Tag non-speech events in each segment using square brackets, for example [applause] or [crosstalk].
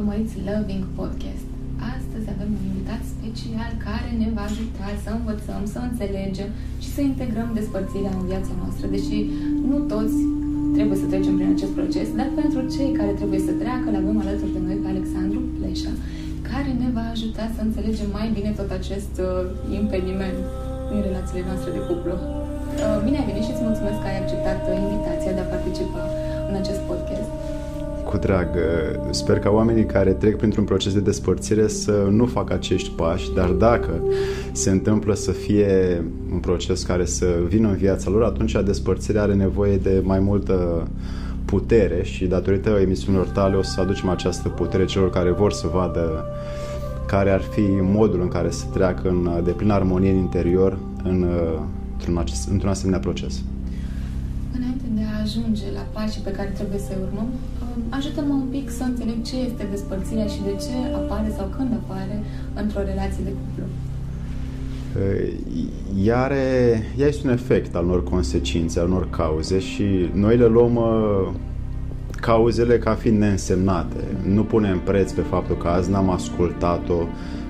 urmăriți Loving Podcast. Astăzi avem un invitat special care ne va ajuta să învățăm, să înțelegem și să integrăm despărțirea în viața noastră, deși nu toți trebuie să trecem prin acest proces, dar pentru cei care trebuie să treacă, îl avem alături de noi pe Alexandru Pleșa, care ne va ajuta să înțelegem mai bine tot acest uh, impediment în relațiile noastre de cuplu. Uh, bine ai venit și îți mulțumesc că ai acceptat uh, invitația de a participa în acest podcast cu drag. Sper ca oamenii care trec printr-un proces de despărțire să nu facă acești pași, dar dacă se întâmplă să fie un proces care să vină în viața lor, atunci despărțirea are nevoie de mai multă putere și datorită emisiunilor tale o să aducem această putere celor care vor să vadă care ar fi modul în care să treacă în deplină armonie în interior în, într-un, într-un asemenea proces. Înainte de a ajunge la pașii pe care trebuie să-i urmăm, ajută-mă un pic să înțeleg ce este despărțirea și de ce apare sau când apare într-o relație de cuplu. Ea, are, ea este un efect al unor consecințe, al unor cauze și noi le luăm uh, cauzele ca fiind neînsemnate. Nu punem preț pe faptul că azi n-am ascultat-o,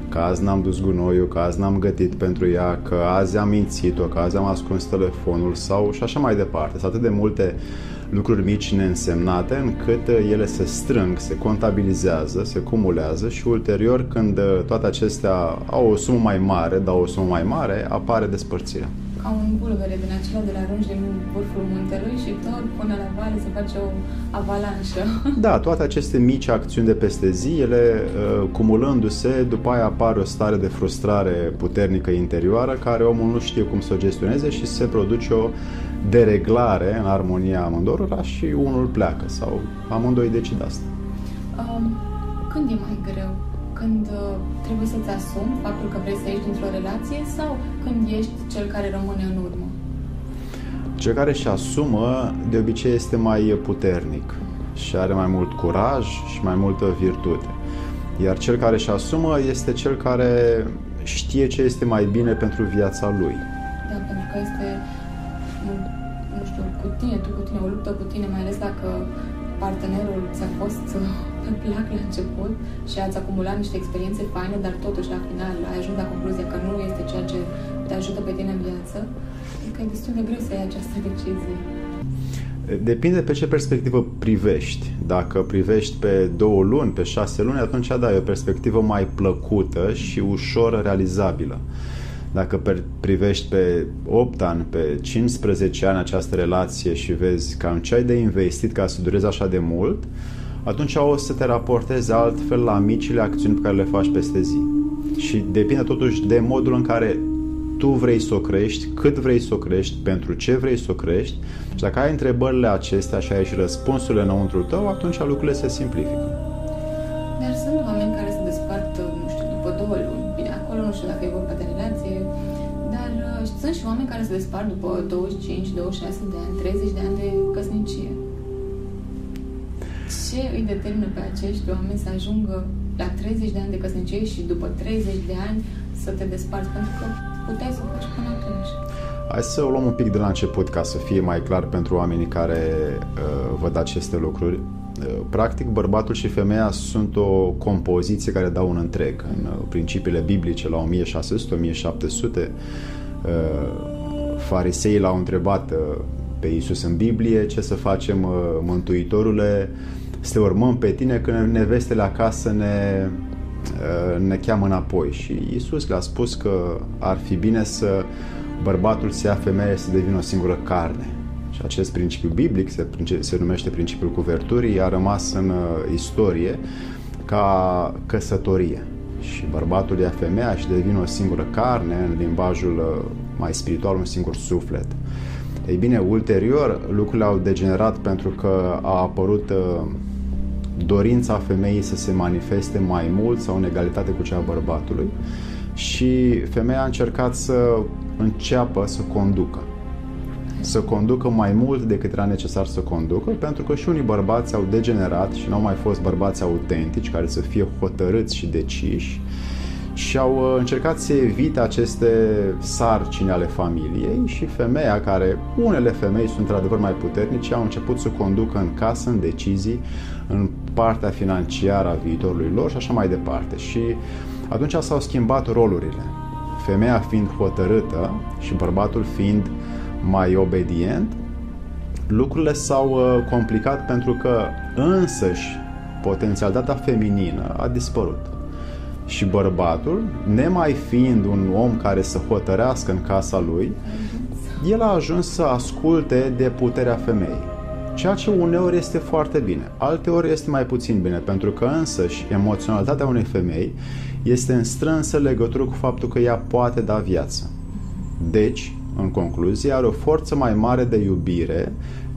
că azi n-am dus gunoiul, că azi n-am gătit pentru ea, că azi am mințit-o, că azi am ascuns telefonul sau și așa mai departe. Sunt atât de multe lucruri mici neînsemnate încât ele se strâng, se contabilizează, se cumulează și ulterior când toate acestea au o sumă mai mare, dau o sumă mai mare, apare despărțirea ca un bulgăre din acela de la rungi din vârful muntelui și tot până la vale se face o avalanșă. [laughs] Da, toate aceste mici acțiuni de peste zi, ele uh, cumulându-se, după aia apare o stare de frustrare puternică interioară care omul nu știe cum să o gestioneze și se produce o dereglare în armonia amândorora și unul pleacă sau amândoi decid asta. Um, când e mai greu? Când uh, trebuie să-ți asumi faptul că vrei să ieși dintr-o relație sau când ești cel care rămâne în urmă? Cel care își asumă de obicei este mai puternic și are mai mult curaj și mai multă virtute. Iar cel care își asumă este cel care știe ce este mai bine pentru viața lui. Tine, tu cu tine, o luptă cu tine, mai ales dacă partenerul ți-a fost [laughs] pe plac la început și ați acumulat niște experiențe faine, dar totuși la final ai ajuns la concluzia că nu este ceea ce te ajută pe tine în viață, e că e destul de greu să iei această decizie. Depinde pe ce perspectivă privești. Dacă privești pe două luni, pe șase luni, atunci da, e o perspectivă mai plăcută și ușor realizabilă. Dacă privești pe 8 ani, pe 15 ani această relație și vezi cam ce ai de investit ca să dureze așa de mult, atunci o să te raportezi altfel la micile acțiuni pe care le faci peste zi. Și depinde totuși de modul în care tu vrei să o crești, cât vrei să o crești, pentru ce vrei să o crești și dacă ai întrebările acestea și ai și răspunsurile înăuntru tău, atunci lucrurile se simplifică. Oameni care se despart după 25, 26 de ani, 30 de ani de căsnicie. Ce îi determină pe acești oameni să ajungă la 30 de ani de căsnicie și după 30 de ani să te desparți? Pentru că puteai să o faci până atunci. Hai să o luăm un pic de la început ca să fie mai clar pentru oamenii care uh, văd aceste lucruri. Uh, practic, bărbatul și femeia sunt o compoziție care dau un întreg. În uh, principiile biblice, la 1600-1700, uh, fariseii l-au întrebat uh, pe Iisus în Biblie ce să facem, uh, Mântuitorule, să te urmăm pe tine când nevestele acasă ne Uh, ne cheamă înapoi și Isus le-a spus că ar fi bine să bărbatul să ia femeie să devină o singură carne. Și acest principiu biblic se, se numește principiul cuverturii, a rămas în uh, istorie ca căsătorie. Și bărbatul ia femeia și devine o singură carne, în limbajul uh, mai spiritual, un singur suflet. Ei bine, ulterior lucrurile au degenerat pentru că a apărut uh, dorința femeii să se manifeste mai mult sau în egalitate cu cea a bărbatului și femeia a încercat să înceapă să conducă. Să conducă mai mult decât era necesar să conducă, pentru că și unii bărbați au degenerat și nu au mai fost bărbați autentici, care să fie hotărâți și deciși, și au uh, încercat să evite aceste sarcini ale familiei și femeia, care unele femei sunt într-adevăr mai puternice, au început să conducă în casă, în decizii, în partea financiară a viitorului lor și așa mai departe. Și atunci s-au schimbat rolurile. Femeia fiind hotărâtă și bărbatul fiind mai obedient, lucrurile s-au uh, complicat pentru că însăși potențialitatea feminină a dispărut. Și bărbatul, nemai fiind un om care să hotărească în casa lui, el a ajuns să asculte de puterea femeii. Ceea ce uneori este foarte bine, alteori este mai puțin bine, pentru că însăși emoționalitatea unei femei este în strânsă legătură cu faptul că ea poate da viață. Deci, în concluzie, are o forță mai mare de iubire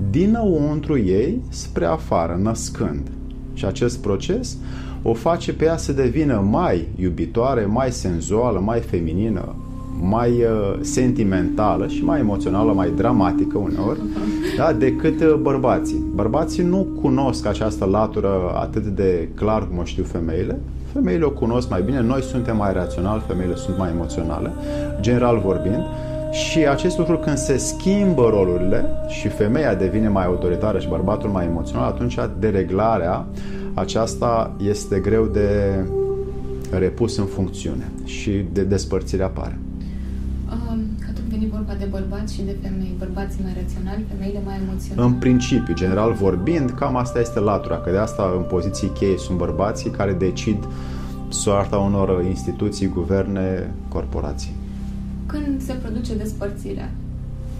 dinăuntru ei spre afară, născând. Și acest proces o face pe ea să devină mai iubitoare, mai senzuală, mai feminină, mai uh, sentimentală și mai emoțională, mai dramatică uneori, da, decât uh, bărbații. Bărbații nu cunosc această latură atât de clar cum o știu femeile. Femeile o cunosc mai bine, noi suntem mai raționali, femeile sunt mai emoționale, general vorbind. Și acest lucru când se schimbă rolurile și femeia devine mai autoritară și bărbatul mai emoțional, atunci dereglarea aceasta este greu de repus în funcțiune și de despărțire apare. Că tot veni vorba de bărbați și de femei, bărbații mai raționali, femeile mai emoționale. În principiu, general vorbind, cam asta este latura, că de asta în poziții cheie sunt bărbații care decid soarta unor instituții, guverne, corporații. Când se produce despărțirea,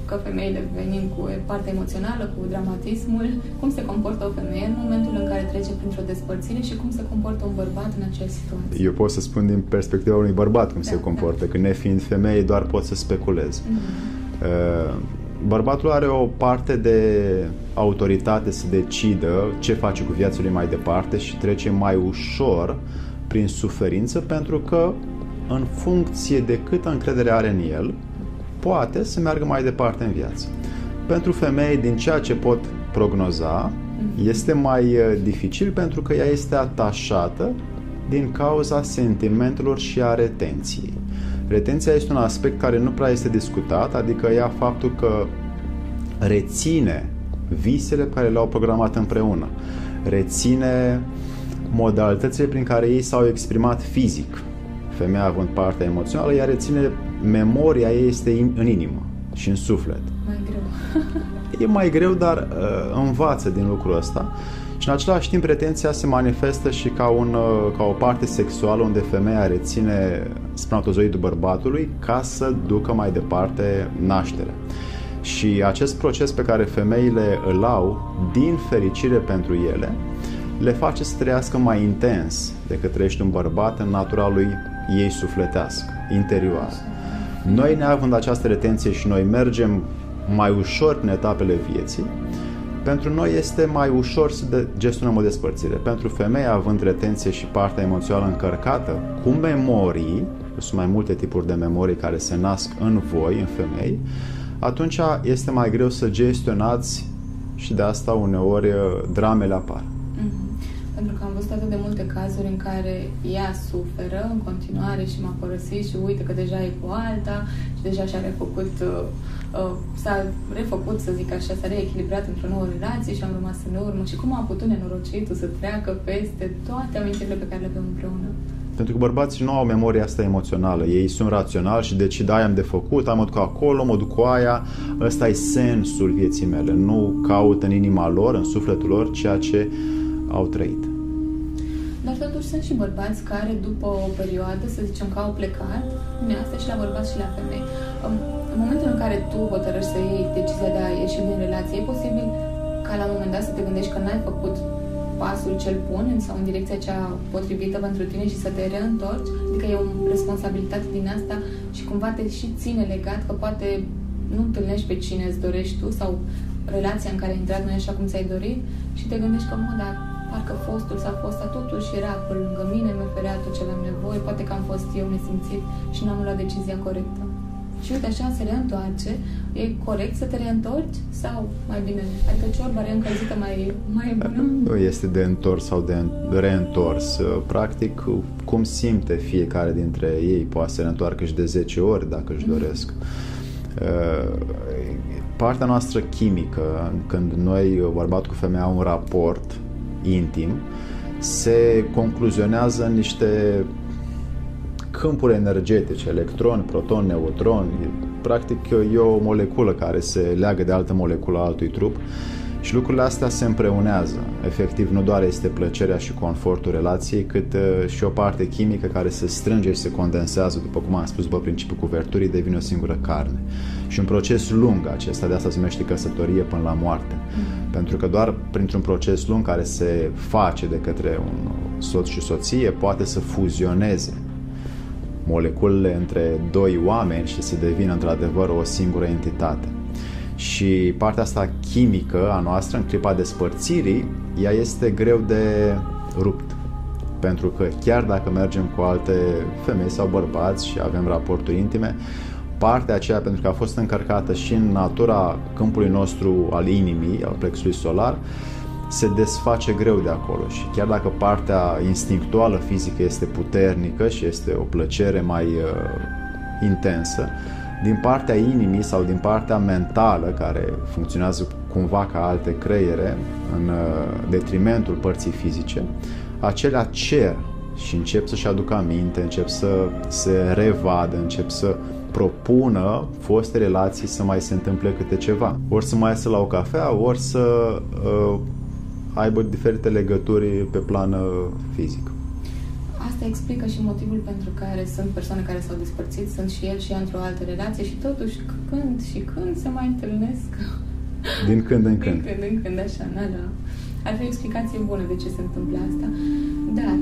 că femeile venind cu partea emoțională, cu dramatismul, cum se comportă o femeie în momentul în care trece printr-o despărțire și cum se comportă un bărbat în acea situație. Eu pot să spun din perspectiva unui bărbat cum da, se comportă, da. că nefiind femeie doar pot să speculez. Mm-hmm. Bărbatul are o parte de autoritate să decidă ce face cu viața lui mai departe și trece mai ușor prin suferință pentru că în funcție de câtă încredere are în el, poate să meargă mai departe în viață. Pentru femei, din ceea ce pot prognoza, mhm. este mai uh, dificil pentru că ea este atașată din cauza sentimentelor și a retenției. Retenția este un aspect care nu prea este discutat, adică ea faptul că reține visele pe care le-au programat împreună, reține modalitățile prin care ei s-au exprimat fizic, femeia având partea emoțională, ea reține memoria ei este în inimă și în suflet. Mai greu. [laughs] e mai greu, dar uh, învață din lucrul ăsta. Și în același timp, retenția se manifestă și ca, un, uh, ca o parte sexuală unde femeia reține spermatozoidul bărbatului ca să ducă mai departe nașterea. Și acest proces pe care femeile îl au, din fericire pentru ele, le face să trăiască mai intens decât trăiește un bărbat în natura lui ei sufletească, interioară. Noi, neavând această retenție și noi mergem mai ușor în etapele vieții, pentru noi este mai ușor să gestionăm o despărțire. Pentru femei, având retenție și partea emoțională încărcată, cu memorii, sunt mai multe tipuri de memorii care se nasc în voi, în femei, atunci este mai greu să gestionați și de asta uneori dramele apar. Atât de multe cazuri în care ea suferă în continuare și m-a părăsit și uite că deja e cu alta și deja și-a refăcut, uh, uh, s-a refăcut, să zic așa, s-a reechilibrat într-o nouă relație și am rămas în urmă și cum a putut nenorocitul să treacă peste toate amintirile pe care le avem împreună. Pentru că bărbații nu au memoria asta emoțională. Ei sunt raționali și decid aia am de făcut, am mă duc acolo, mă duc cu aia. Ăsta e sensul vieții mele. Nu caut în inima lor, în sufletul lor, ceea ce au trăit. Dar totuși sunt și bărbați care după o perioadă, să zicem că au plecat, ne asta și la bărbați și la femei. În momentul în care tu hotărăști să iei decizia de a ieși din relație, e posibil ca la un moment dat să te gândești că n-ai făcut pasul cel bun sau în direcția cea potrivită pentru tine și să te reîntorci, adică e o responsabilitate din asta și cumva te și ține legat că poate nu întâlnești pe cine îți dorești tu sau relația în care ai intrat nu e așa cum ți-ai dorit și te gândești că, mă, dar parcă fostul sau fosta totuși era acolo lângă mine, mi oferea tot ce aveam nevoie, poate că am fost eu nesimțit și n-am luat decizia corectă. Și uite, așa se reîntoarce. E corect să te reîntorci? Sau mai bine? Adică ciorba reîncălzită mai, mai e bună? Nu este de întors sau de reîntors. Practic, cum simte fiecare dintre ei, poate să se întoarcă și de 10 ori dacă își mhm. doresc. Mm. Partea noastră chimică, când noi, bărbat cu femeia, au un raport, intim se concluzionează în niște câmpuri energetice, electroni, protoni, neutroni. Practic e o moleculă care se leagă de altă moleculă a altui trup și lucrurile astea se împreunează. Efectiv, nu doar este plăcerea și confortul relației, cât uh, și o parte chimică care se strânge și se condensează, după cum am spus, după principiul cuverturii, devine o singură carne. Și un proces lung acesta, de asta se numește căsătorie până la moarte. Mm. Pentru că doar printr-un proces lung care se face de către un soț și soție, poate să fuzioneze moleculele între doi oameni și să devină într-adevăr o singură entitate. Și partea asta chimică a noastră, în clipa despărțirii, ea este greu de rupt. Pentru că chiar dacă mergem cu alte femei sau bărbați și avem raporturi intime, partea aceea, pentru că a fost încărcată și în natura câmpului nostru al inimii, al plexului solar, se desface greu de acolo și chiar dacă partea instinctuală fizică este puternică și este o plăcere mai uh, intensă, din partea inimii sau din partea mentală, care funcționează cumva ca alte creiere, în uh, detrimentul părții fizice, acelea cer și încep să-și aducă aminte, încep să se revadă, încep să propună foste relații să mai se întâmple câte ceva. Ori să mai iasă la o cafea, ori să uh, aibă diferite legături pe plan uh, fizic. Asta explică și motivul pentru care sunt persoane care s-au despărțit, sunt și el și într-o altă relație și totuși când și când se mai întâlnesc. Din când în când. Din când în când, așa, na, da. Ar fi o explicație bună de ce se întâmplă asta. Dar,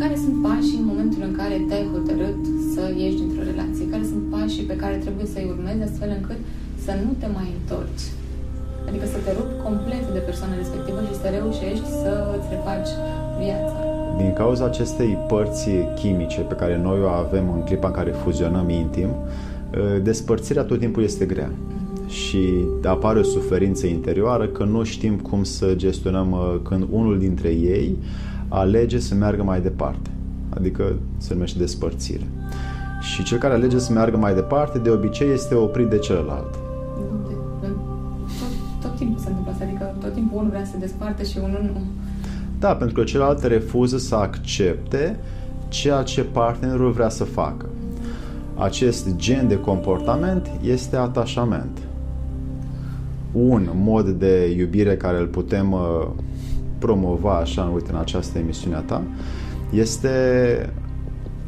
care sunt pașii în momentul în care te-ai hotărât să ieși dintr-o relație? Care sunt pașii pe care trebuie să-i urmezi astfel încât să nu te mai întorci? Adică să te rupi complet de persoana respectivă și să reușești să îți refaci viața. Din cauza acestei părți chimice pe care noi o avem în clipa în care fuzionăm intim, ă, despărțirea tot timpul este grea și apare o suferință interioară că nu știm cum să gestionăm ă, când unul dintre ei alege să meargă mai departe. Adică se numește despărțire. Și cel care alege să meargă mai departe, de obicei, este oprit de celălalt. Tot, tot timpul se întâmplă asta, adică tot timpul unul vrea să se desparte și unul nu. Da, pentru că celălalt refuză să accepte ceea ce partenerul vrea să facă. Acest gen de comportament este atașament. Un mod de iubire care îl putem uh, promova așa, uite, în această emisiune a ta, este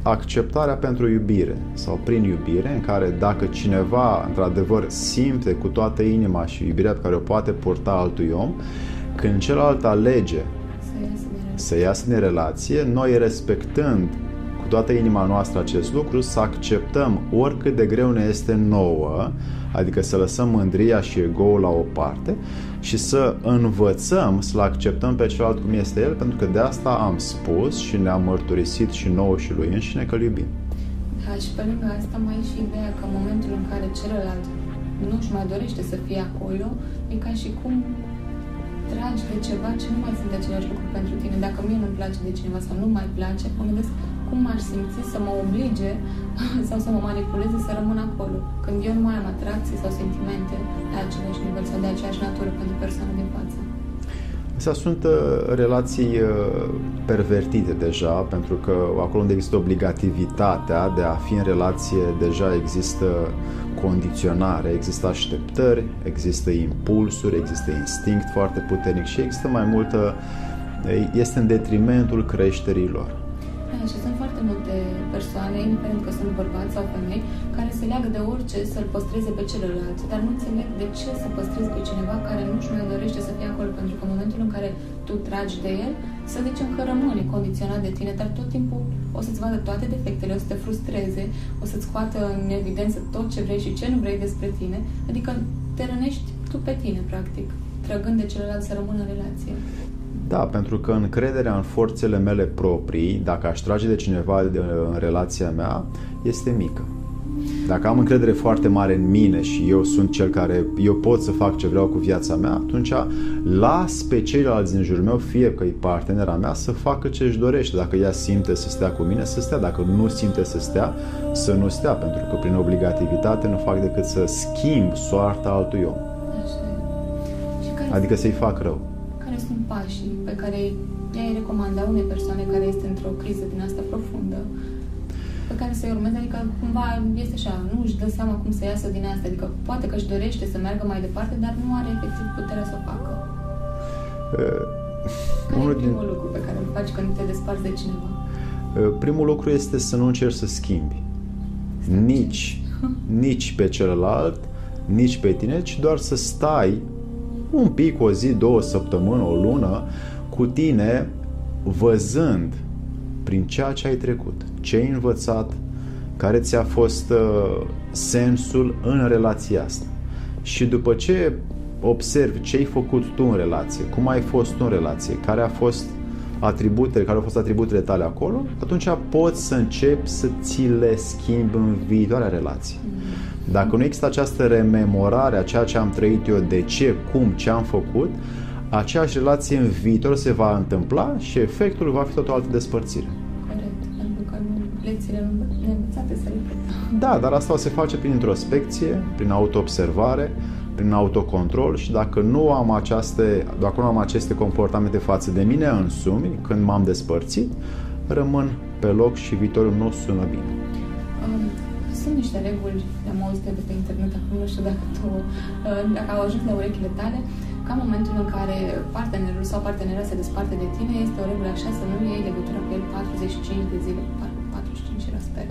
acceptarea pentru iubire sau prin iubire, în care dacă cineva într-adevăr simte cu toată inima și iubirea pe care o poate purta altui om, când celălalt alege să iasă din relație, noi respectând cu toată inima noastră acest lucru, să acceptăm oricât de greu ne este nouă, adică să lăsăm mândria și ego-ul la o parte și să învățăm să-l acceptăm pe celălalt cum este el, pentru că de asta am spus și ne-am mărturisit și nouă și lui înșine că iubim. Da, și pe lângă asta mai e și ideea că în momentul în care celălalt nu-și mai dorește să fie acolo, e ca și cum tragi de ceva ce nu mai sunt același lucru pentru tine. Dacă mie nu-mi place de cineva sau nu mai place, mă gândesc cum m-aș simți să mă oblige [laughs] sau să mă manipuleze să rămân acolo, când eu nu mai am atracție sau sentimente de același nivel sau de aceeași natură pentru persoana din față. Astea sunt uh, relații uh, pervertite deja, pentru că acolo unde există obligativitatea de a fi în relație, deja există condiționare, există așteptări, există impulsuri, există instinct foarte puternic și există mai multă, este în detrimentul creșterii lor. Da, și sunt foarte multe persoane, indiferent că sunt bărbați sau femei, care se leagă de orice să-l păstreze pe celălalt, dar nu înțeleg de ce să păstrezi pe cineva care nu-și mai dorește să fie acolo, pentru că în momentul în care tu tragi de el, să zicem că rămâne condiționat de tine, dar tot timpul o să-ți vadă toate defectele, o să te frustreze, o să-ți scoată în evidență tot ce vrei și ce nu vrei despre tine, adică te rănești tu pe tine, practic, trăgând de celălalt să rămână în relație. Da, pentru că încrederea în forțele mele proprii, dacă aș trage de cineva în relația mea, este mică. Dacă am încredere foarte mare în mine și eu sunt cel care, eu pot să fac ce vreau cu viața mea, atunci las pe ceilalți din jurul meu, fie că e partenera mea, să facă ce își dorește. Dacă ea simte să stea cu mine, să stea. Dacă nu simte să stea, să nu stea, pentru că prin obligativitate nu fac decât să schimb soarta altui om. Adică să-i fac rău sunt pașii pe pe care i-ai recomanda unei persoane care este într-o criză din asta profundă, pe care să-i urmeze, adică cumva este așa, nu își dă seama cum să iasă din asta, adică poate că își dorește să meargă mai departe, dar nu are efectiv puterea să o facă. Uh, care unul e primul din... lucru pe care îl faci când te desparți de cineva? Uh, primul lucru este să nu încerci să schimbi. Nici, nici pe celălalt, nici pe tine, ci doar să stai un pic, o zi, două săptămâni, o lună, cu tine, văzând prin ceea ce ai trecut, ce ai învățat, care ți-a fost uh, sensul în relația asta. Și după ce observi ce ai făcut tu în relație, cum ai fost tu în relație, care a fost atributele, care au fost atributele tale acolo, atunci poți să începi să ți le schimbi în viitoarea relație. Dacă nu există această rememorare a ceea ce am trăit eu, de ce, cum, ce am făcut, aceeași relație în viitor se va întâmpla și efectul va fi tot o altă despărțire. [laughs] Da, dar asta o se face prin introspecție, prin autoobservare, prin autocontrol și dacă nu am aceste, dacă nu am aceste comportamente față de mine însumi, când m-am despărțit, rămân pe loc și viitorul nu sună bine. Um, sunt niște reguli, le-am auzit de pe internet, acum nu știu dacă tu, uh, dacă au ajuns la urechile tale, ca momentul în care partenerul sau partenera se desparte de tine, este o regulă așa să nu iei legătura cu el 45 de zile, 45 era sper,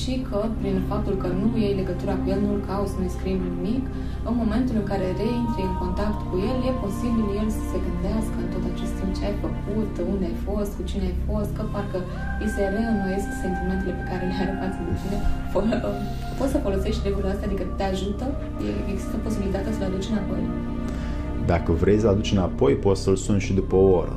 și că prin faptul că nu iei legătura cu el, nu-l cauți, nu-i scrii nimic, în momentul în care reintri în contact cu el, e posibil el să se gândească în tot acest timp ce ai făcut, unde ai fost, cu cine ai fost, că parcă îi se reînnoiesc sentimentele pe care le are față de tine. [laughs] Poți să folosești regula asta, adică te ajută? Există posibilitatea să-l aduci înapoi? Dacă vrei să-l aduci înapoi, poți să-l suni și după o oră.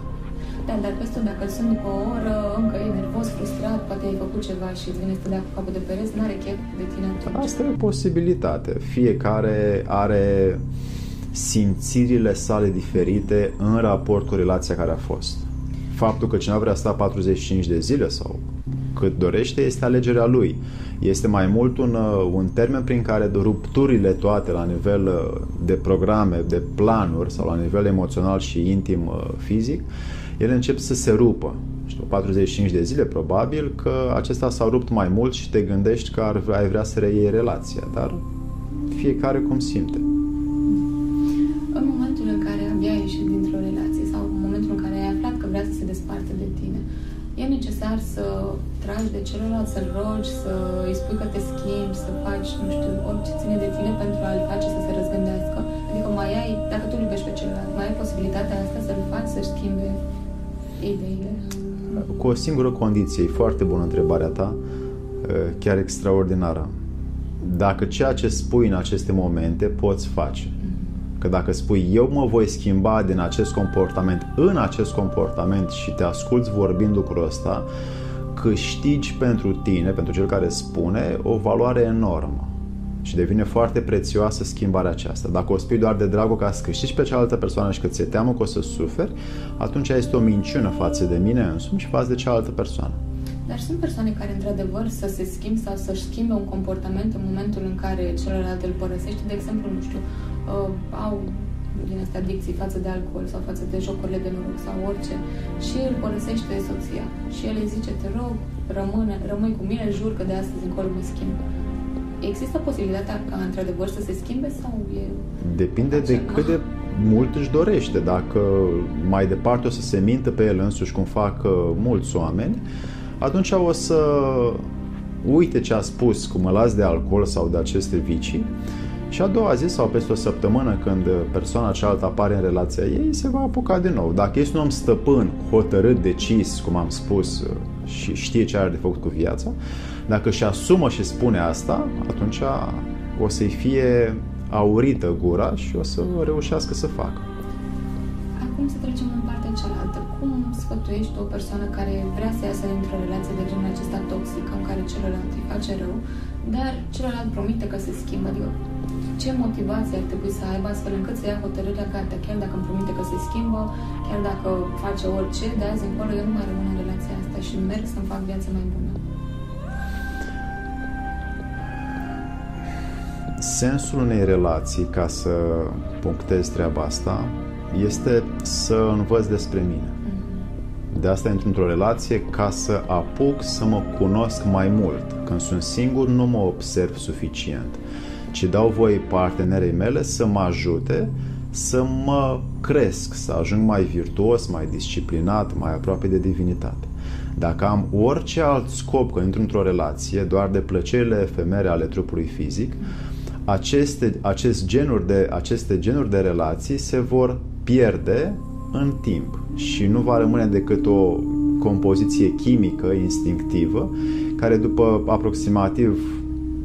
Da, dar peste dacă sunt după o oră, încă e nervos, frustrat, poate ai făcut ceva și îți vine să dea cu capul de pereți, n-are chef de tine atunci. Asta e o posibilitate. Fiecare are simțirile sale diferite în raport cu relația care a fost. Faptul că cineva vrea să sta 45 de zile sau cât dorește este alegerea lui. Este mai mult un, uh, un termen prin care rupturile toate la nivel uh, de programe, de planuri sau la nivel emoțional și intim uh, fizic ele încep să se rupă. Știu, 45 de zile probabil că acesta s-a rupt mai mult și te gândești că ar vrea, ai vrea să reiei relația, dar fiecare cum simte. În momentul în care abia ai ieșit dintr-o relație sau în momentul în care ai aflat că vrea să se desparte de tine, e necesar să tragi de celălalt, să-l rogi, să îi spui că te schimbi, să faci, nu știu, orice ține de tine pentru a-l face să se răzgândească. Adică mai ai, dacă tu iubești pe celălalt, mai ai posibilitatea asta să-l faci să-și schimbe ideile? Cu o singură condiție, e foarte bună întrebarea ta, chiar extraordinară. Dacă ceea ce spui în aceste momente poți face, că dacă spui eu mă voi schimba din acest comportament în acest comportament și te asculți vorbind lucrul ăsta, câștigi pentru tine, pentru cel care spune, o valoare enormă și devine foarte prețioasă schimbarea aceasta. Dacă o spui doar de dragul ca să câștigi pe cealaltă persoană și că ți-e teamă că o să suferi, atunci este o minciună față de mine însumi și față de cealaltă persoană. Dar sunt persoane care, într-adevăr, să se schimbe sau să-și schimbe un comportament în momentul în care celălalt îl părăsește. De exemplu, nu știu, uh, au din astea adicții față de alcool sau față de jocurile de noroc sau orice și îl părăsește soția și el îi zice, te rog, rămâne, rămâi cu mine, jur că de astăzi încolo mă schimb. Există posibilitatea ca într-adevăr să se schimbe sau e... Depinde de cât de mult își dorește. Dacă mai departe o să se mintă pe el însuși, cum fac uh, mulți oameni, atunci o să uite ce a spus, cum mă las de alcool sau de aceste vicii și a doua zi sau peste o săptămână când persoana cealaltă apare în relația ei, se va apuca din nou. Dacă este un om stăpân, hotărât, decis, cum am spus, uh, și știe ce are de făcut cu viața, dacă își asumă și spune asta, atunci o să-i fie aurită gura și o să reușească să facă. Acum să trecem în partea cealaltă. Cum sfătuiești o persoană care vrea să iasă dintr-o relație de genul acesta toxică în care celălalt îi face rău, dar celălalt promite că se schimbă? Adică ce motivație ar trebui să aibă astfel încât să ia hotărârea gata, chiar dacă îmi promite că se schimbă, chiar dacă face orice, de azi încolo eu nu mai rămân în relația asta și merg să-mi fac viața mai bună. Sensul unei relații, ca să punctez treaba asta, este să învăț despre mine. De asta intru într-o relație ca să apuc să mă cunosc mai mult. Când sunt singur, nu mă observ suficient, ci dau voie partenerei mele să mă ajute să mă cresc, să ajung mai virtuos, mai disciplinat, mai aproape de divinitate. Dacă am orice alt scop când intru într-o relație, doar de plăcerile efemere ale trupului fizic, aceste, acest genuri de, aceste genuri de relații se vor pierde în timp și nu va rămâne decât o compoziție chimică, instinctivă, care după aproximativ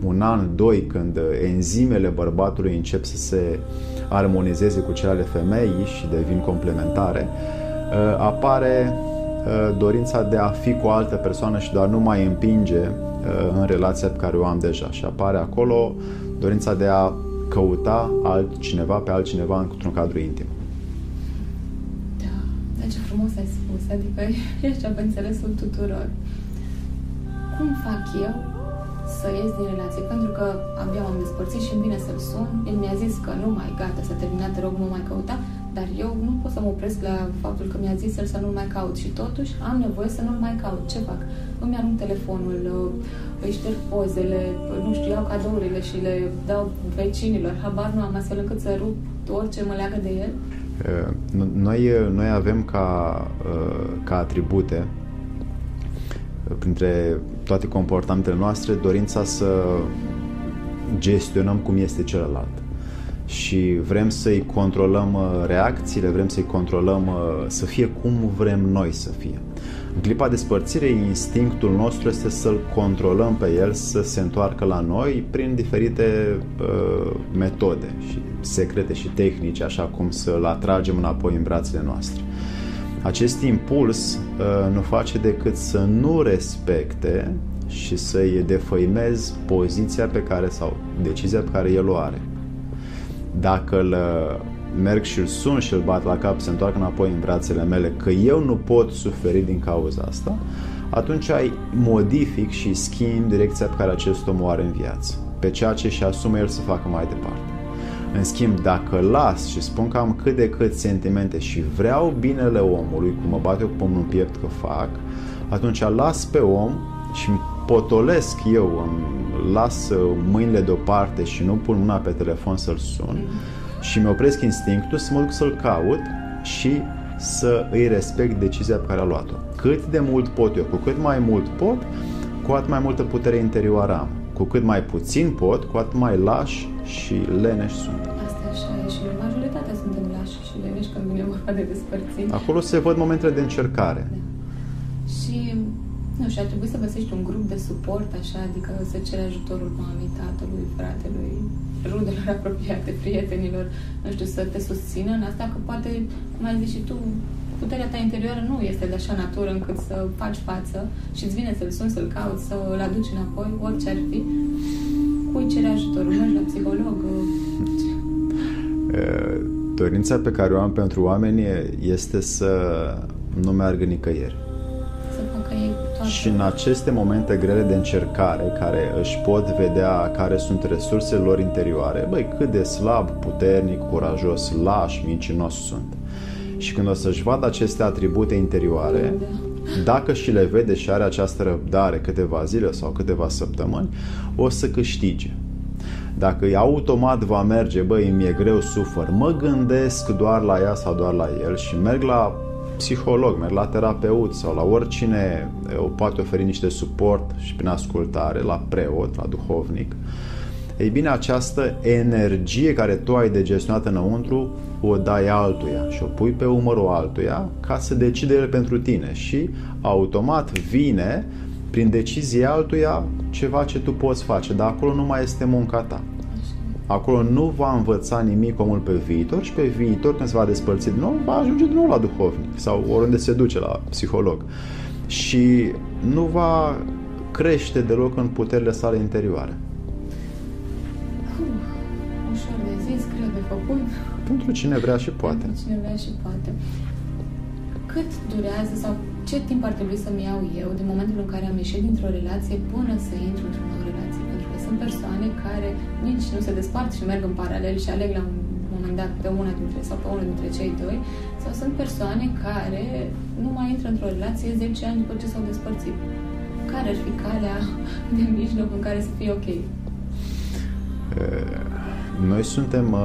un an, doi, când enzimele bărbatului încep să se armonizeze cu cele ale femeii și devin complementare, uh, apare uh, dorința de a fi cu o altă persoană și doar nu mai împinge uh, în relația pe care o am deja. Și apare acolo dorința de a căuta altcineva pe altcineva într-un cadru intim. Da, dar ce frumos ai spus, adică [laughs] e așa pe înțelesul tuturor. Cum fac eu să ies din relație, pentru că abia m-am despărțit și îmi vine să-l sun. El mi-a zis că nu mai gata, s-a terminat, te rog, nu mai căuta, dar eu nu pot să mă opresc la faptul că mi-a zis el să nu-l mai caut și totuși am nevoie să nu-l mai caut. Ce fac? Îmi arunc telefonul, îi șterg pozele, nu știu, iau cadourile și le dau vecinilor, habar nu am, astfel încât să rup orice mă leagă de el. Noi, noi avem ca, ca atribute printre toate comportamentele noastre, dorința să gestionăm cum este celălalt. Și vrem să-i controlăm uh, reacțiile, vrem să-i controlăm uh, să fie cum vrem noi să fie. În clipa despărțire, instinctul nostru este să-l controlăm pe el să se întoarcă la noi prin diferite uh, metode și secrete și tehnici, așa cum să-l atragem înapoi în brațele noastre. Acest impuls uh, nu face decât să nu respecte și să-i defăimez poziția pe care sau decizia pe care el o are. Dacă îl uh, merg și îl sun și îl bat la cap, se întoarcă înapoi în brațele mele, că eu nu pot suferi din cauza asta, atunci ai modific și schimb direcția pe care acest om o are în viață, pe ceea ce și asumă el să facă mai departe. În schimb, dacă las și spun că am cât de cât sentimente și vreau binele omului, cum mă bate cu pumnul în piept că fac, atunci las pe om și potolesc eu, îmi las mâinile deoparte și nu pun mâna pe telefon să-l sun și mi opresc instinctul să mă duc să-l caut și să îi respect decizia pe care a luat-o. Cât de mult pot eu, cu cât mai mult pot, cu atât mai multă putere interioară am. Cu cât mai puțin pot, cu atât mai lași și leneși sunt. Asta așa e și majoritatea suntem lași și leneși când vine vorba de despărțiri. Acolo se văd momentele de încercare. Da. Și nu și ar trebui să găsești un grup de suport, așa, adică să ceri ajutorul mamei, tatălui, fratelui, rudelor [laughs] apropiate, prietenilor, nu știu, să te susțină în asta, că poate, cum ai zis și tu, puterea ta interioară nu este de așa natură încât să faci față și îți vine să-l suni, să-l cauți, să l aduci înapoi, orice ar fi cui cere ajutorul? Mergi la psiholog? Dorința pe care o am pentru oameni este să nu meargă nicăieri. Să facă ei toate. Și în aceste momente grele de încercare, care își pot vedea care sunt resursele lor interioare, băi, cât de slab, puternic, curajos, laș, mincinos sunt. Și când o să-și vadă aceste atribute interioare, da dacă și le vede și are această răbdare câteva zile sau câteva săptămâni, o să câștige. Dacă automat va merge, băi, mi-e greu, sufăr, mă gândesc doar la ea sau doar la el și merg la psiholog, merg la terapeut sau la oricine o poate oferi niște suport și prin ascultare, la preot, la duhovnic, ei bine, această energie care tu ai de gestionat înăuntru o dai altuia și o pui pe umărul altuia ca să decide el pentru tine și automat vine prin decizie altuia ceva ce tu poți face, dar acolo nu mai este munca ta. Acolo nu va învăța nimic omul pe viitor și pe viitor când se va despărți din nou, va ajunge din nou la duhovnic sau oriunde se duce la psiholog. Și nu va crește deloc în puterile sale interioare. ușor de zis, greu de făcut. Pentru cine vrea și poate. Pentru cine vrea și poate. Cât durează sau ce timp ar trebui să-mi iau eu din momentul în care am ieșit dintr-o relație până să intru într-o sunt persoane care nici nu se despart și merg în paralel și aleg la un moment dat pe una dintre sau pe unul dintre cei doi, sau sunt persoane care nu mai intră într-o relație 10 ani după ce s-au despărțit. Care ar fi calea de mijloc în care să fie ok? Noi suntem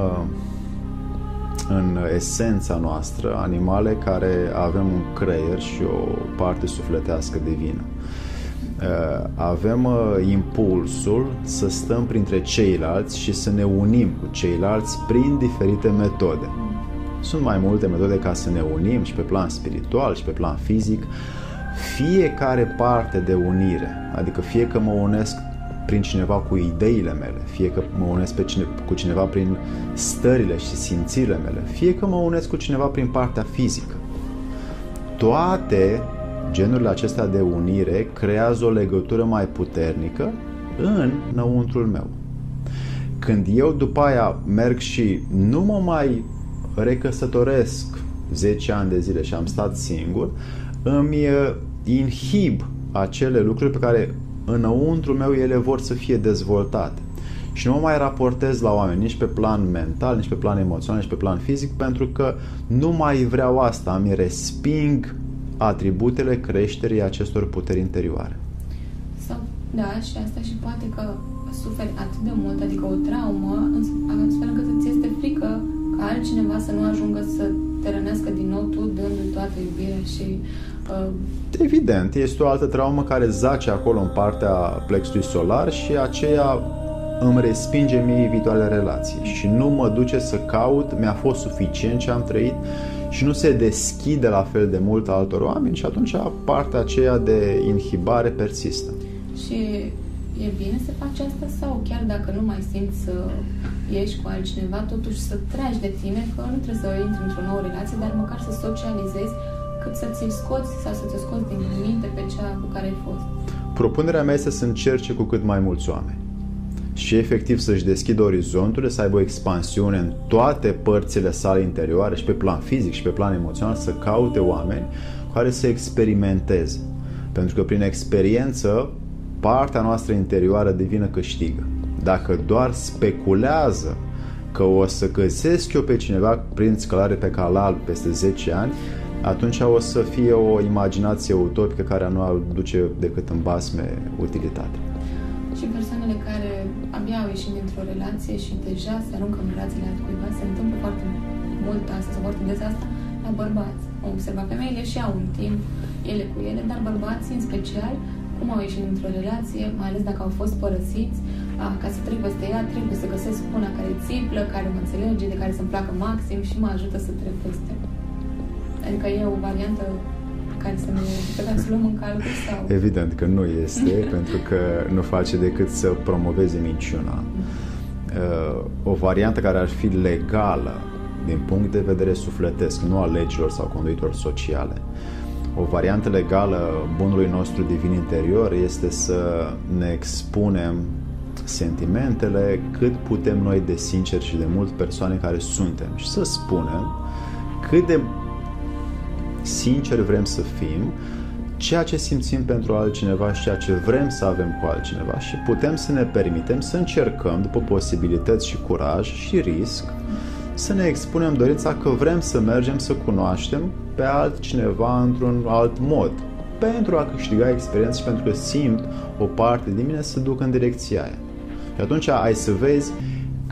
în esența noastră animale care avem un creier și o parte sufletească divină. Avem impulsul să stăm printre ceilalți și să ne unim cu ceilalți prin diferite metode. Sunt mai multe metode ca să ne unim și pe plan spiritual și pe plan fizic. Fiecare parte de unire, adică fie că mă unesc prin cineva cu ideile mele, fie că mă unesc pe cine, cu cineva prin stările și simțirile mele, fie că mă unesc cu cineva prin partea fizică. Toate genurile acestea de unire creează o legătură mai puternică în năuntrul meu. Când eu după aia merg și nu mă mai recăsătoresc 10 ani de zile și am stat singur, îmi uh, inhib acele lucruri pe care înăuntru meu ele vor să fie dezvoltate. Și nu mă mai raportez la oameni nici pe plan mental, nici pe plan emoțional, nici pe plan fizic, pentru că nu mai vreau asta, îmi resping atributele creșterii acestor puteri interioare. Sau, da, și asta și poate că suferi atât de mult, adică o traumă, astfel încât îți este frică ca altcineva să nu ajungă să te rănească din nou tu, dându-i toată iubirea și Uh, Evident, este o altă traumă care zace acolo în partea plexului solar și aceea îmi respinge mie viitoare relații și nu mă duce să caut, mi-a fost suficient ce am trăit și nu se deschide la fel de mult altor oameni și atunci partea aceea de inhibare persistă. Și e bine să faci asta sau chiar dacă nu mai simți să ieși cu altcineva, totuși să tragi de tine că nu trebuie să intri într-o nouă relație, dar măcar să socializezi cât să ți-l scoți sau să ți scoți din minte pe cea cu care ai fost. Propunerea mea este să încerce cu cât mai mulți oameni și efectiv să-și deschidă orizonturile, să aibă o expansiune în toate părțile sale interioare și pe plan fizic și pe plan emoțional, să caute oameni care să experimenteze. Pentru că prin experiență partea noastră interioară devine câștigă. Dacă doar speculează că o să găsesc eu pe cineva prin scălare pe calal peste 10 ani, atunci o să fie o imaginație utopică care nu aduce decât în basme utilitate. Și persoanele care abia au ieșit dintr-o relație și deja se aruncă în relațiile altcuiva, se întâmplă foarte mult asta, sau foarte des asta, la bărbați. Am observat femeile și au un timp ele cu ele, dar bărbații în special, cum au ieșit dintr-o relație, mai ales dacă au fost părăsiți, a, ca să trec peste ea, trebuie să găsesc una care țiplă, care mă înțelege, de care să-mi placă maxim și mă ajută să trec peste. Adică e o variantă care să ne, pe care să luăm în calcul sau... Evident că nu este, [laughs] pentru că nu face decât să promoveze minciuna. Uh, o variantă care ar fi legală din punct de vedere sufletesc, nu a legilor sau conduitor sociale. O variantă legală bunului nostru divin interior este să ne expunem sentimentele cât putem noi de sincer și de mult persoane care suntem și să spunem cât de sincer vrem să fim, ceea ce simțim pentru altcineva și ceea ce vrem să avem cu altcineva și putem să ne permitem să încercăm, după posibilități și curaj și risc, să ne expunem dorința că vrem să mergem să cunoaștem pe altcineva într-un alt mod, pentru a câștiga experiență și pentru că simt o parte din mine să ducă în direcția aia. Și atunci ai să vezi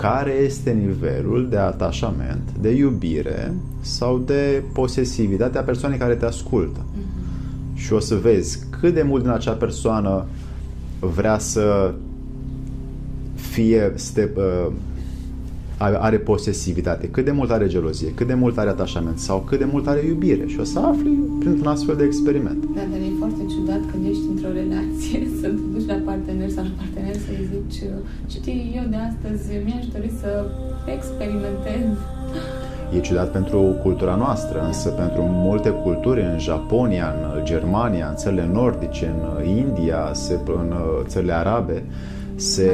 care este nivelul de atașament, de iubire sau de posesivitate a persoanei care te ascultă. Mm-hmm. Și o să vezi cât de mult din acea persoană vrea să fie ste, uh, are posesivitate, cât de mult are gelozie, cât de mult are atașament? Sau cât de mult are iubire? Și o să afli printr-un astfel de experiment. Da, dar e foarte ciudat când ești într-o relație [laughs] să te duci la partener sau la partener să-i zici știi, eu de astăzi mi-aș dori să experimentez. E ciudat pentru cultura noastră, însă pentru multe culturi, în Japonia, în Germania, în țările nordice, în India, în țările arabe, se...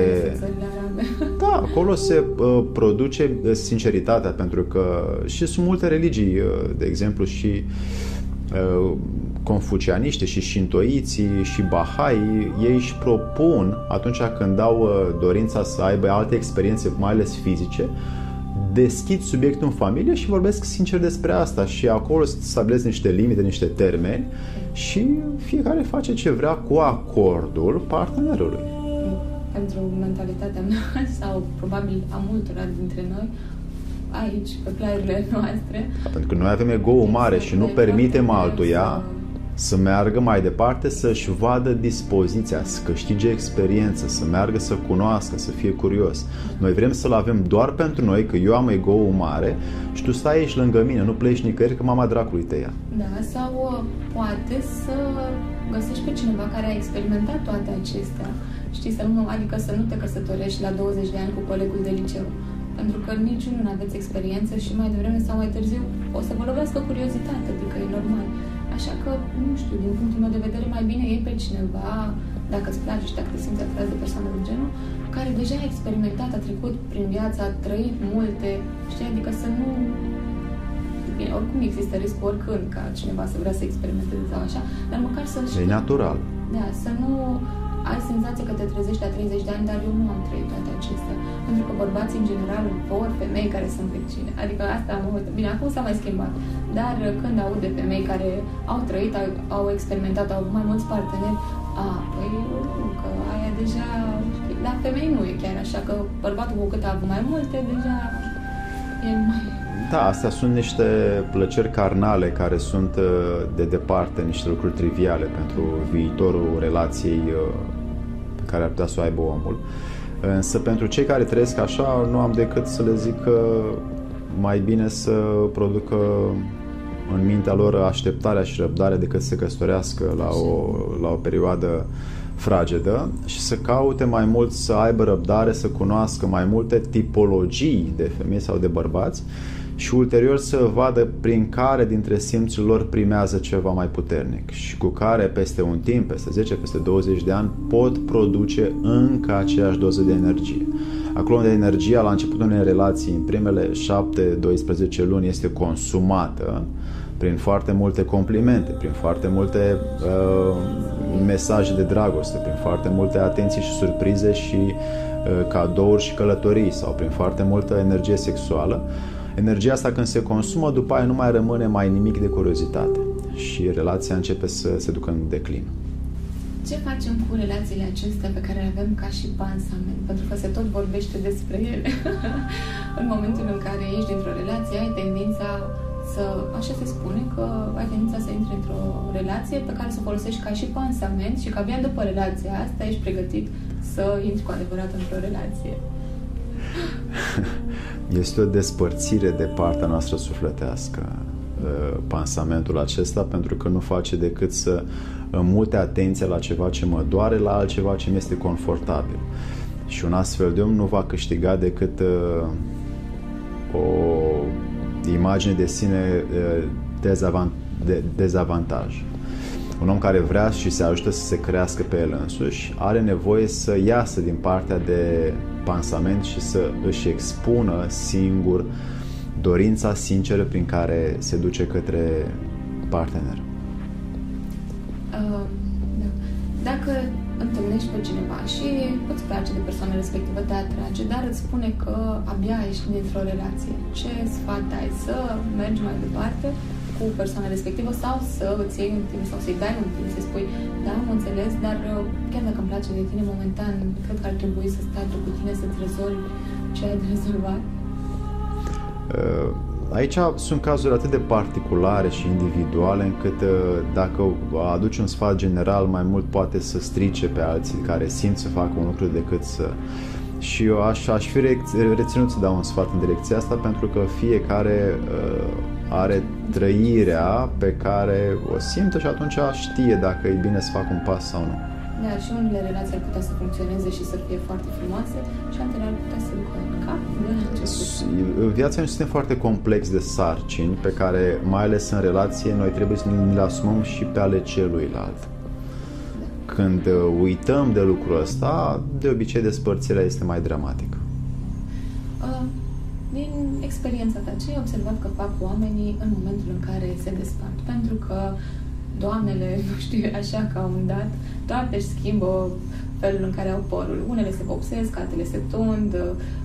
[laughs] Da, acolo se uh, produce uh, sinceritatea, pentru că și sunt multe religii, uh, de exemplu și uh, confucianiște și șintoiții și bahai, ei își propun atunci când dau uh, dorința să aibă alte experiențe, mai ales fizice, deschid subiectul în familie și vorbesc sincer despre asta și acolo stabilesc niște limite, niște termeni și fiecare face ce vrea cu acordul partenerului. Pentru mentalitatea mea [laughs] sau probabil a multora dintre noi, aici, pe plaiurile [laughs] noastre. Pentru că noi avem ego mare și nu permitem altuia să meargă mai departe, să-și vadă dispoziția, să câștige experiență, să meargă să cunoască, să fie curios. Noi vrem să-l avem doar pentru noi, că eu am ego mare și tu stai aici lângă mine, nu pleci nicăieri, că mama dracului te ia. Da, sau uh, poate să găsești pe cineva care a experimentat toate acestea. Știi, să nu, adică să nu te căsătorești la 20 de ani cu colegul de liceu. Pentru că niciunul nu aveți experiență și mai devreme sau mai târziu o să vă lovească curiozitatea, adică e normal. Așa că, nu știu, din punctul meu de vedere, mai bine e pe cineva, dacă îți place și dacă te simți atras de persoană de genul, care deja a experimentat, a trecut prin viață, a trăit multe, știi, adică să nu... Bine, oricum există risc oricând ca cineva să vrea să experimenteze sau așa, dar măcar să știi... E natural. Da, să nu ai senzația că te trezești la 30 de ani, dar eu nu am trăit toate acestea. Pentru că bărbații, în general, vor femei care sunt vecine. Adică asta am avut. Bine, acum s-a mai schimbat. Dar când aud de femei care au trăit, au, au experimentat, au avut mai mulți parteneri, a, păi nu, că aia deja... La femei nu e chiar așa, că bărbatul cu cât a avut mai multe, deja e mai... Da, astea sunt niște plăceri carnale care sunt uh, de departe niște lucruri triviale pentru viitorul relației uh, care ar putea să o aibă omul. Însă pentru cei care trăiesc așa, nu am decât să le zic că mai bine să producă în mintea lor așteptarea și răbdarea decât să se căsătorească la o, la o perioadă fragedă și să caute mai mult să aibă răbdare, să cunoască mai multe tipologii de femei sau de bărbați și ulterior să vadă prin care dintre simțurile lor primează ceva mai puternic și cu care peste un timp, peste 10, peste 20 de ani pot produce încă aceeași doză de energie. Acolo unde energia la începutul unei relații, în primele 7-12 luni, este consumată prin foarte multe complimente, prin foarte multe uh, mesaje de dragoste, prin foarte multe atenții și surprize și uh, cadouri și călătorii sau prin foarte multă energie sexuală, Energia asta când se consumă, după aia nu mai rămâne mai nimic de curiozitate și relația începe să se ducă în declin. Ce facem cu relațiile acestea pe care le avem ca și pansament? Pentru că se tot vorbește despre ele. [laughs] în momentul în care ești dintr-o relație, ai tendința să, așa se spune, că ai tendința să intri într-o relație pe care să o folosești ca și pansament și că abia după relația asta ești pregătit să intri cu adevărat într-o relație. [laughs] Este o despărțire de partea noastră sufletească uh, pansamentul acesta pentru că nu face decât să mute atenția la ceva ce mă doare, la altceva ce mi este confortabil. Și un astfel de om nu va câștiga decât uh, o imagine de sine uh, dezavant, de, dezavantaj. Un om care vrea și se ajută să se crească pe el însuși are nevoie să iasă din partea de pansament și să își expună singur dorința sinceră prin care se duce către partener. Uh, da. Dacă întâlnești pe cineva și îți place de persoana respectivă, te atrage, dar îți spune că abia ești dintr-o relație, ce sfat ai să mergi mai departe cu persoana respectivă sau să îți iei un timp sau să-i dai un timp, să spui, da, am înțeles, dar uh, chiar dacă îmi place de tine momentan, cred că ar trebui să stai cu tine să-ți rezolvi ce ai de [laughs] rezolvat. Uh, aici sunt cazuri atât de particulare și individuale încât uh, dacă aduci un sfat general, mai mult poate să strice pe alții care simt să facă un lucru decât să și eu aș, aș fi reținut să dau un sfat în direcția asta pentru că fiecare uh, are trăirea pe care o simte și atunci știe dacă e bine să facă un pas sau nu. Da, și unele relații ar putea să funcționeze și să fie foarte frumoase și altele ar putea să ducă în cap. Viața e un sistem foarte complex de sarcini pe care, mai ales în relație, noi trebuie să ne le asumăm și pe ale celuilalt. Da. Când uh, uităm de lucrul ăsta, de obicei despărțirea este mai dramatică. Uh, din experiența ta, ce ai observat că fac oamenii în momentul în care se despart? Pentru că doamnele, [laughs] nu știu, așa ca un dat, toate își schimbă felul în care au părul. Unele se vopsesc, altele se tund,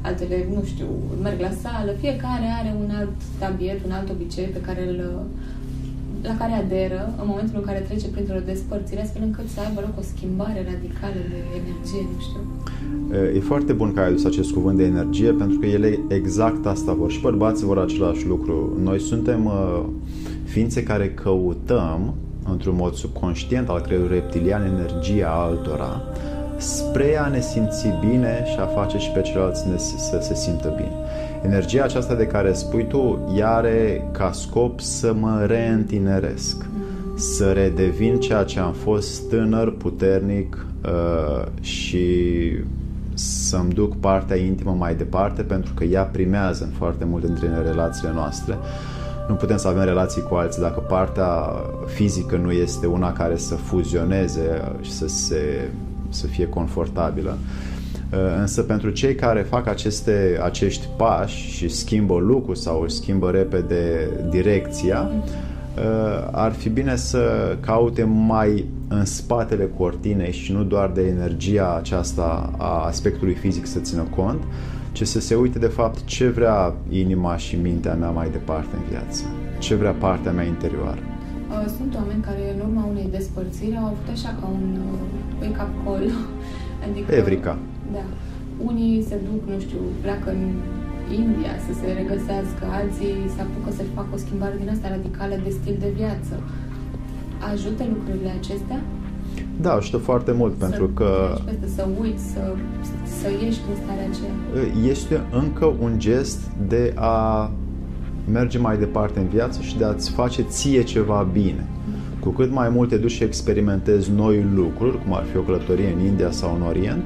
altele, nu știu, merg la sală. Fiecare are un alt tabiet, un alt obicei pe care îl la care aderă în momentul în care trece printr-o despărțire, astfel încât să aibă loc o schimbare radicală de energie, nu știu. E foarte bun că ai adus acest cuvânt de energie, pentru că ele exact asta vor. Și bărbații vor același lucru. Noi suntem uh, ființe care căutăm, într-un mod subconștient al creierului reptilian, energia altora, spre a ne simți bine și a face și pe ceilalți să se simtă bine. Energia aceasta de care spui tu, ea are ca scop să mă reîntineresc, să redevin ceea ce am fost tânăr, puternic uh, și să-mi duc partea intimă mai departe pentru că ea primează în foarte mult dintre relațiile noastre. Nu putem să avem relații cu alții dacă partea fizică nu este una care să fuzioneze și să, se, să fie confortabilă. Uh, însă pentru cei care fac aceste, acești pași și schimbă lucru sau își schimbă repede direcția, uh, ar fi bine să caute mai în spatele cortinei și nu doar de energia aceasta a aspectului fizic să țină cont, ci să se uite de fapt ce vrea inima și mintea mea mai departe în viață, ce vrea partea mea interioară. Uh, sunt oameni care în urma unei despărțiri au avut așa ca un wake-up call. [laughs] Adică, Evrica. Da. Unii se duc, nu știu, pleacă în India să se regăsească, alții se apucă să facă o schimbare din asta radicală de stil de viață. Ajută lucrurile acestea? Da, ajută foarte mult, să pentru că... Peste, să uiți, să, să ieși din starea aceea. Este încă un gest de a merge mai departe în viață și de a-ți face ție ceva bine. Cu cât mai mult te duci și experimentezi noi lucruri, cum ar fi o călătorie în India sau în Orient,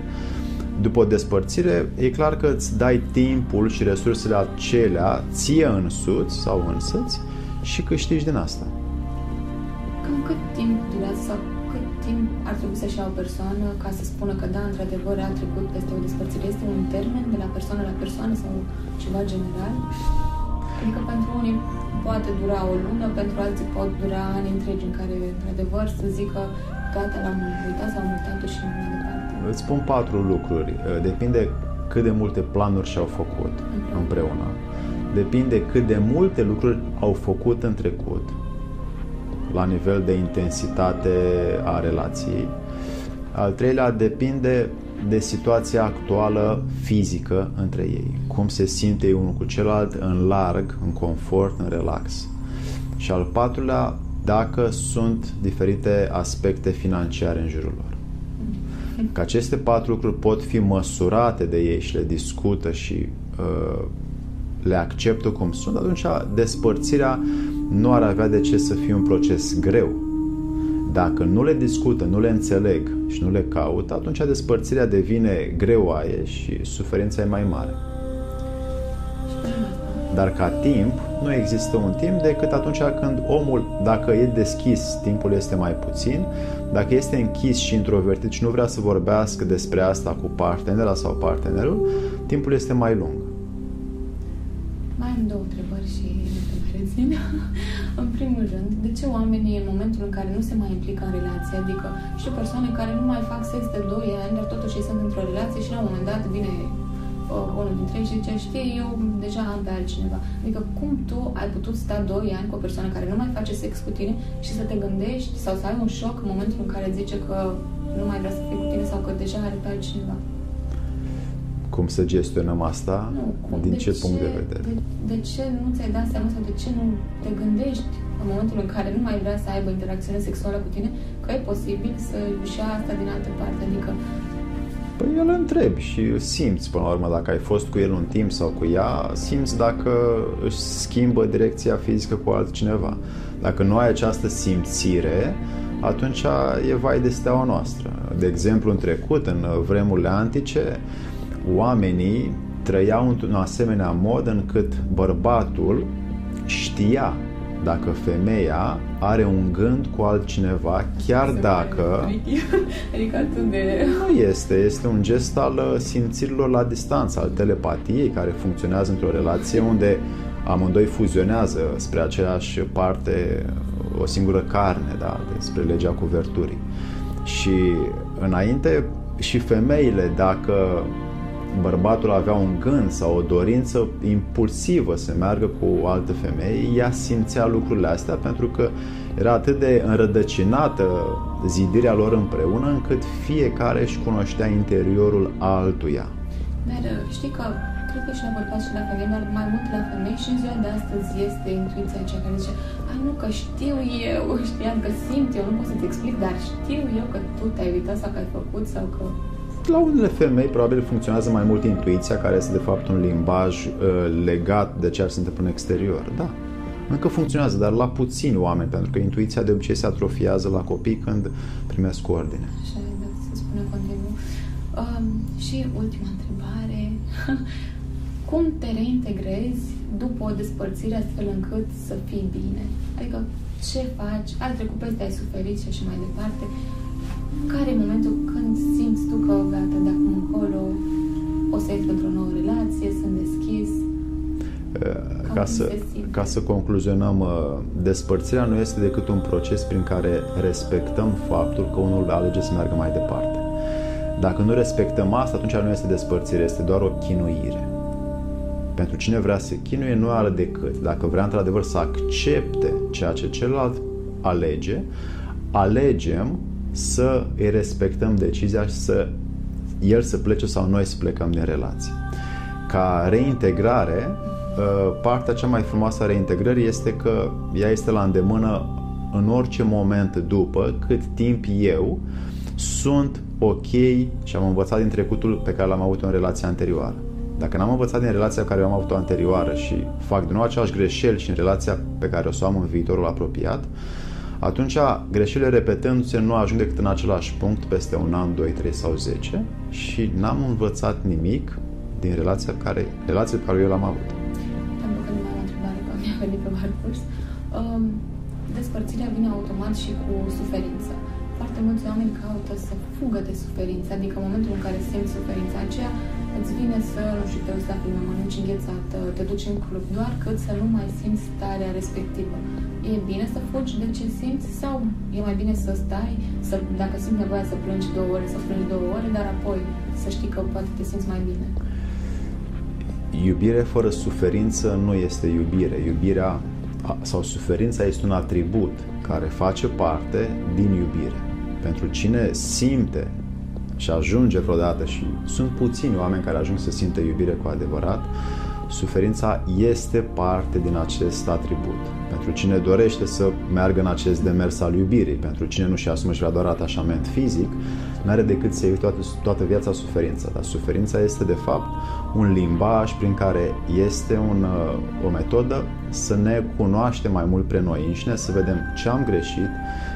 după o despărțire, e clar că îți dai timpul și resursele acelea ție însuți sau însăți și câștigi din asta. Cam cât timp durează sau cât timp ar trebui să-și ia o persoană ca să spună că da, într-adevăr a trecut peste o despărțire? Este un termen de la persoană la persoană sau ceva general? Adică pentru unii poate dura o lună, pentru alții pot dura ani întregi în care, într-adevăr, să zică gata, l-am uitat sau am uitat-o și mai departe. Îți spun patru lucruri. Depinde cât de multe planuri și-au făcut uh-huh. împreună. Depinde cât de multe lucruri au făcut în trecut la nivel de intensitate a relației. Al treilea depinde de situația actuală fizică între ei, cum se simte unul cu celălalt în larg, în confort, în relax. Și al patrulea, dacă sunt diferite aspecte financiare în jurul lor. Că aceste patru lucruri pot fi măsurate de ei și le discută și uh, le acceptă cum sunt, atunci despărțirea nu ar avea de ce să fie un proces greu. Dacă nu le discută, nu le înțeleg și nu le caut, atunci despărțirea devine greoaie și suferința e mai mare. Dar ca timp, nu există un timp decât atunci când omul, dacă e deschis, timpul este mai puțin, dacă este închis și introvertit și nu vrea să vorbească despre asta cu partenera sau partenerul, timpul este mai lung. Mai am două întrebări și nu te mai rețin. în primul rând, de ce oamenii în momentul în care nu se mai implică în relație, adică știu persoane care nu mai fac sex de 2 ani, dar totuși sunt într-o relație și la un moment dat vine unul dintre ei și zice, știi, eu deja am pe altcineva. Adică cum tu ai putut sta 2 ani cu o persoană care nu mai face sex cu tine și să te gândești sau să ai un șoc în momentul în care zice că nu mai vrea să fie cu tine sau că deja are pe altcineva? Cum să gestionăm asta? Nu, cum, Din de ce, ce punct de vedere? De, de ce nu ți-ai dat seama sau de ce nu te gândești în momentul în care nu mai vrea să aibă interacțiune sexuală cu tine, că e posibil să își ia asta din altă parte? Adică Păi eu îl întreb și simți până la urmă dacă ai fost cu el un timp sau cu ea, simți dacă își schimbă direcția fizică cu altcineva. Dacă nu ai această simțire, atunci e vai de steaua noastră. De exemplu, în trecut, în vremurile antice, oamenii trăiau într-un asemenea mod încât bărbatul știa dacă femeia are un gând cu altcineva, chiar Se dacă... [laughs] Adică atât de... Nu este, este un gest al uh, simțirilor la distanță, al telepatiei, care funcționează într-o relație unde amândoi fuzionează spre aceeași parte o singură carne, da, despre legea cuverturii. Și înainte, și femeile, dacă bărbatul avea un gând sau o dorință impulsivă să meargă cu o altă femeie, ea simțea lucrurile astea pentru că era atât de înrădăcinată zidirea lor împreună încât fiecare își cunoștea interiorul altuia. Dar știi că cred că și la bărbați și la femei, dar mai mult la femei și în ziua de astăzi este intuiția aceea care zice a, nu, că știu eu, [laughs] știam că simt eu, nu pot să-ți explic, dar știu eu că tu te-ai uitat sau că ai făcut sau că la unele femei probabil funcționează mai mult intuiția, care este de fapt un limbaj uh, legat de ceea ce se întâmplă în exterior. Da, încă funcționează, dar la puțini oameni, pentru că intuiția de obicei se atrofiază la copii când primesc ordine. Așa da, se spune continuu. Um, și ultima întrebare. [laughs] Cum te reintegrezi după o despărțire astfel încât să fii bine? Adică ce faci? Ai trecut peste, ai suferit și așa mai departe care e momentul când simți tu că, gata, de acum încolo o să intru într-o nouă relație, sunt deschis? ca să, ca să concluzionăm, uh, despărțirea nu este decât un proces prin care respectăm faptul că unul alege să meargă mai departe. Dacă nu respectăm asta, atunci nu este despărțire, este doar o chinuire. Pentru cine vrea să chinuie, nu are decât, dacă vrea într-adevăr să accepte ceea ce celălalt alege, alegem să îi respectăm decizia și să el să plece sau noi să plecăm din relație. Ca reintegrare, uh, partea cea mai frumoasă a reintegrării este că ea este la îndemână în orice moment după, cât timp eu sunt ok și am învățat din trecutul pe care l-am avut în relația anterioară. Dacă n-am învățat din relația pe care am avut-o anterioară și fac din nou același greșeli și în relația pe care o să o am în viitorul apropiat, atunci greșelile repetându-se nu ajung decât în același punct peste un an, 2, 3 sau 10 și n-am învățat nimic din relația care, relația pe care eu l-am avut. Pentru că nu am o întrebare că mi-a venit pe parcurs. Um, despărțirea vine automat și cu suferință. Foarte mulți oameni caută să fugă de suferință, adică în momentul în care simți suferința aceea, îți vine să, nu știu, te uiți la filme, mănânci înghețată, te duci în club, doar cât să nu mai simți starea respectivă e bine să fugi de ce simți sau e mai bine să stai, să, dacă simți nevoia să plângi două ore, să plângi două ore, dar apoi să știi că poate te simți mai bine? Iubire fără suferință nu este iubire. Iubirea sau suferința este un atribut care face parte din iubire. Pentru cine simte și ajunge vreodată și sunt puțini oameni care ajung să simtă iubire cu adevărat, suferința este parte din acest atribut. Pentru cine dorește să meargă în acest demers al iubirii, pentru cine nu și asumă și vrea doar atașament fizic, nu are decât să iei toată, toată viața suferința. Dar suferința este, de fapt, un limbaj prin care este un, uh, o metodă să ne cunoaștem mai mult pre noi înșine, să vedem ce am greșit,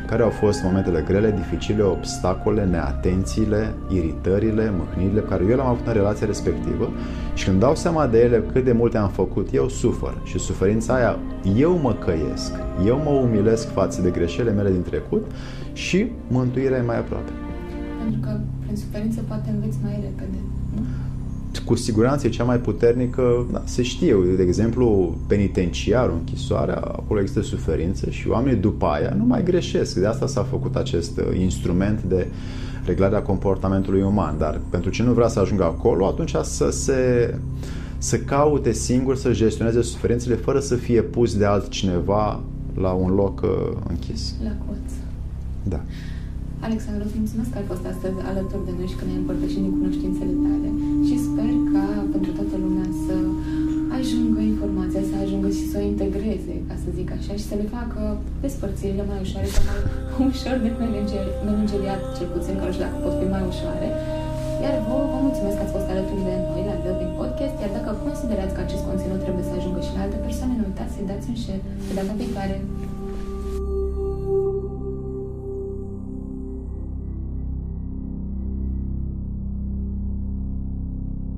care au fost momentele grele, dificile, obstacole, neatențiile, iritările, mâhnirile pe care eu le-am avut în relația respectivă și când dau seama de ele cât de multe am făcut, eu sufăr și suferința aia, eu mă căiesc, eu mă umilesc față de greșelile mele din trecut și mântuirea e mai aproape. Pentru că prin suferință poate înveți mai repede, nu? Cu siguranță e cea mai puternică, da, se știe, de exemplu, penitenciarul, închisoarea, acolo există suferință și oamenii după aia nu mai greșesc. De asta s-a făcut acest uh, instrument de reglare a comportamentului uman. Dar pentru cine nu vrea să ajungă acolo, atunci să se să caute singur să gestioneze suferințele fără să fie pus de altcineva la un loc uh, închis. La coț. Da. Alexandru, îți mulțumesc că ai fost astăzi alături de noi și că ne-ai împărtășit din cunoștințele tale și sper ca pentru toată lumea să ajungă informația, să ajungă și să o integreze, ca să zic așa, și să le facă despărțirile mai ușoare sau mai ușor de meningeriat, cel puțin, că nu știu dacă pot fi mai ușoare. Iar vă, vă mulțumesc că ați fost alături de noi la Loving Podcast, iar dacă considerați că acest conținut trebuie să ajungă și la alte persoane, nu uitați să-i dați un share. Pe data viitoare!